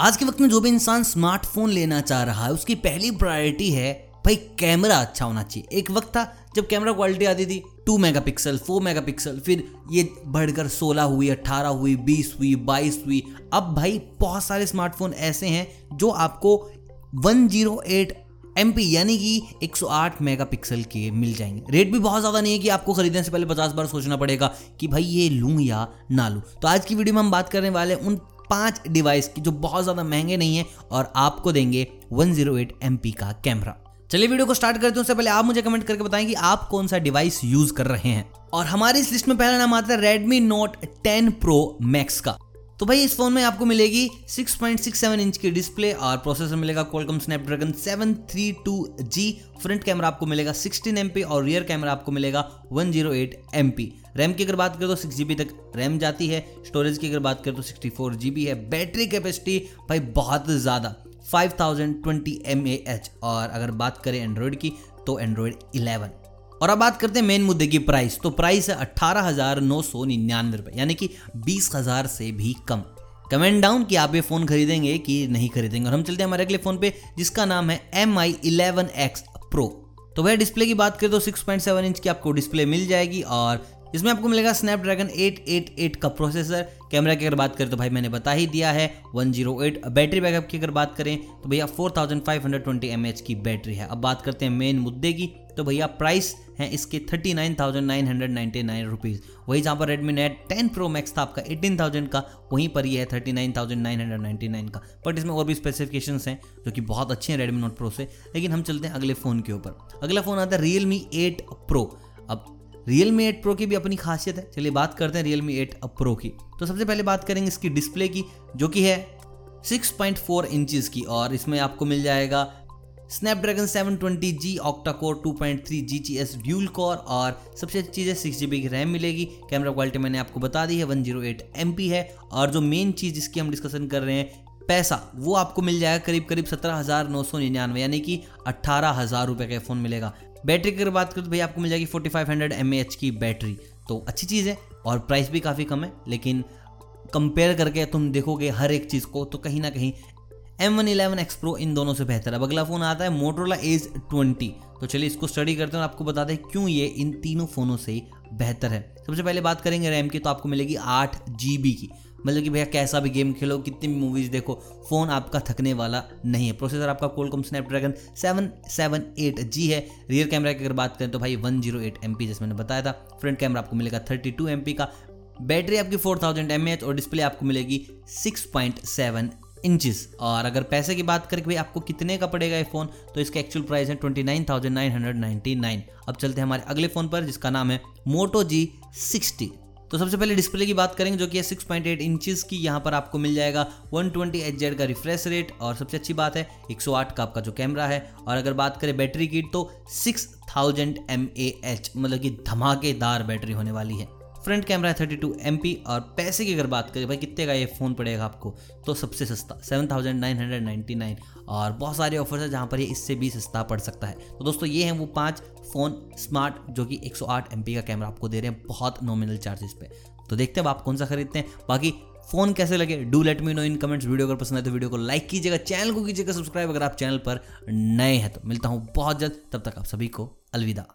आज के वक्त में जो भी इंसान स्मार्टफ़ोन लेना चाह रहा है, उसकी पहली प्रायोरिटी है, भाई कैमरा अच्छा होना चाहिए। एक वक्त था जब कैमरा क्वालिटी आती थी two mega pixel four mega pixel फिर ये बढ़कर सोलह हुई अट्ठारह हुई, बीस हुई, बाईस हुई। अब भाई, बहुत सारे स्मार्टफ़ोन ऐसे हैं जो आपको one zero eight M P यानी कि 108 मेगापिक्सल के मिल जाएँगे। रेट भी बहुत ज़्यादा नहीं है कि आपको खरीदने से पहले पचास बार सोचना पड़ेगा कि भाई, ये लूँ या ना लूँ। तो आज की वीडियो में हम बात करने वाले उन पाँच डिवाइस की जो बहुत ज़्यादा महँगे नहीं है और आपको देंगे 108 MP का कैमरा। चलिए वीडियो को स्टार्ट करते हैं। उससे पहले आप मुझे कमेंट करके बताएँ कि आप कौन सा डिवाइस यूज़ कर रहे हैं। और हमारी इस लिस्ट में पहला नाम आता है Redmi Note ten Pro Max का। तो भाई इस फ़ोन में आपको मिलेगी 6.67 इंच की डिस्प्ले और प्रोसेसर मिलेगा, Qualcomm Snapdragon 732G front camera आपको मिलेगा 16 MP और रियर कैमरा आपको मिलेगा 108 MP रैम की अगर बात करें तो सिक्स जी तक रैम जाती है स्टोरेज की अगर बात करें तो सिक्सटी फोर है बैटरी कैपेसिटी भाई बहुत ज़्यादा 5020 mAh और अगर बात करें एंड्रॉयड की तो एंड्रॉयड 11 और अब बात करते हैं मेन मुद्दे की प्राइस तो प्राइस है अट्ठारह हज़ार नौ सौ निन्यानवे रुपए, यानी कि बीस हज़ार से भी कम। कमेंट डाउन कि आप ये फ़ोन खरीदेंगे कि नहीं खरीदेंगे। और हम चलते हैं हमारे अगले फ़ोन पे, जिसका नाम है M I eleven X Pro तो वह डिस्प्ले की बात करें तो 6.7 इंच की आपको डिस्प्ले मिल जाएगी और इसमें आपको मिलेगा स्नैपड्रैगन 888 का प्रोसेसर कैमरा की अगर बात करें तो भाई मैंने बता ही दिया है 108 बैटरी बैकअप की अगर बात करें तो भैया 4520 mAh की बैटरी है। अब बात करते हैं मेन मुद्दे की तो भैया प्राइस है इसके thirty nine thousand nine hundred ninety nine rupees वही जहाँ पर Redmi note ten Pro Max था आपका एटीन थाउज़ेंड का, वहीं पर ये है thirty nine thousand nine hundred ninety nine का। बट इसमें और भी स्पेसिफिकेशन हैं जो कि बहुत अच्छे हैं रेडमी नोट प्रो से। लेकिन हम चलते हैं अगले फ़ोन के ऊपर। अगला फ़ोन आता है रियल मी एट प्रो अब रियल मी एट प्रो की भी अपनी खासियत है। चलिए बात करते हैं रियल मी एट प्रो की। तो सबसे पहले बात करेंगे इसकी डिस्प्ले की, जो कि है 6.4 इंचेस की। और इसमें आपको मिल जाएगा Snapdragon 720G octa core 2.3 GTS dual core और सबसे अच्छी चीज़ है सिक्स जी की रैम मिलेगी। कैमरा क्वालिटी मैंने आपको बता दी है 108 MP है और जो मेन चीज़ जिसकी हम डिस्कशन कर रहे हैं, पैसा, वो आपको मिल जाएगा करीब करीब सत्रह हज़ार नौ सौ निन्यानवे, यानी कि अट्ठारह हज़ार रुपये का फ़ोन मिलेगा। बैटरी की अगर बात करें तो भाई आपको मिल जाएगी forty five hundred M H की बैटरी तो अच्छी चीज़ है और प्राइस भी काफ़ी कम है, लेकिन कंपेयर करके तुम देखोगे हर एक चीज़ को तो कहीं ना कहीं M one eleven X Pro इन दोनों से बेहतर है। अगला फ़ोन आता है मोटरोला एज ट्वेंटी तो चलिए इसको स्टडी करते हैं और आपको बताते हैं क्यों ये इन तीनों फ़ोनों से बेहतर है। सबसे पहले बात करेंगे रैम की तो आपको मिलेगी आठ जी की। मतलब कि भैया कैसा भी गेम खेलो, कितनी भी मूवीज़ देखो फ़ोन आपका थकने वाला नहीं है। प्रोसेसर आपका Qualcomm Snapdragon seven seven eight G है। रियर कैमरा की अगर बात करें तो भाई one zero eight M P जैसे मैंने बताया था। फ्रंट कैमरा आपको मिलेगा थर्टी टू एम पी का। बैटरी आपकी फोर थाउज़ेंड एम एच और डिस्प्ले आपको मिलेगी सिक्स पॉइंट सेवन इंचेस और अगर पैसे की बात करें कि भाई आपको कितने का पड़ेगा ये फ़ोन तो इसका एक्चुअल प्राइस है twenty nine thousand nine hundred ninety nine अब चलते हैं हमारे अगले फ़ोन पर, जिसका नाम है मोटो जी सिक्सटी तो सबसे पहले डिस्प्ले की बात करेंगे, जो कि है 6.8 इंचेस की, यहाँ पर आपको मिल जाएगा 120 ट्वेंटी का रिफ्रेश रेट और सबसे अच्छी बात है 108 का आपका जो कैमरा है। और अगर बात करें बैटरी की तो 6000 mAh मतलब कि धमाकेदार बैटरी होने वाली है। फ्रंट कैमरा है थर्टी टू एम पी और पैसे की अगर बात करें, भाई कितने का ये फ़ोन पड़ेगा आपको? तो सबसे सस्ता seven thousand nine hundred ninety nine और बहुत सारे ऑफर्स है जहाँ पर ये इससे भी सस्ता पड़ सकता है। तो दोस्तों, ये हैं वो पाँच फ़ोन स्मार्ट जो कि एक सौ आठ एम पी का कैमरा आपको दे रहे हैं, बहुत नॉमिनल चार्जेस पे। तो देखते हैं आप कौन सा खरीदते हैं। बाकी फ़ोन कैसे लगे? Do let me know in comments video अगर पसंद है तो वीडियो को लाइक कीजिएगा चैनल को कीजिएगा सब्सक्राइब अगर आप चैनल पर नए हैं तो। मिलता हूँ बहुत जल्द, तब तक आप सभी को अलविदा।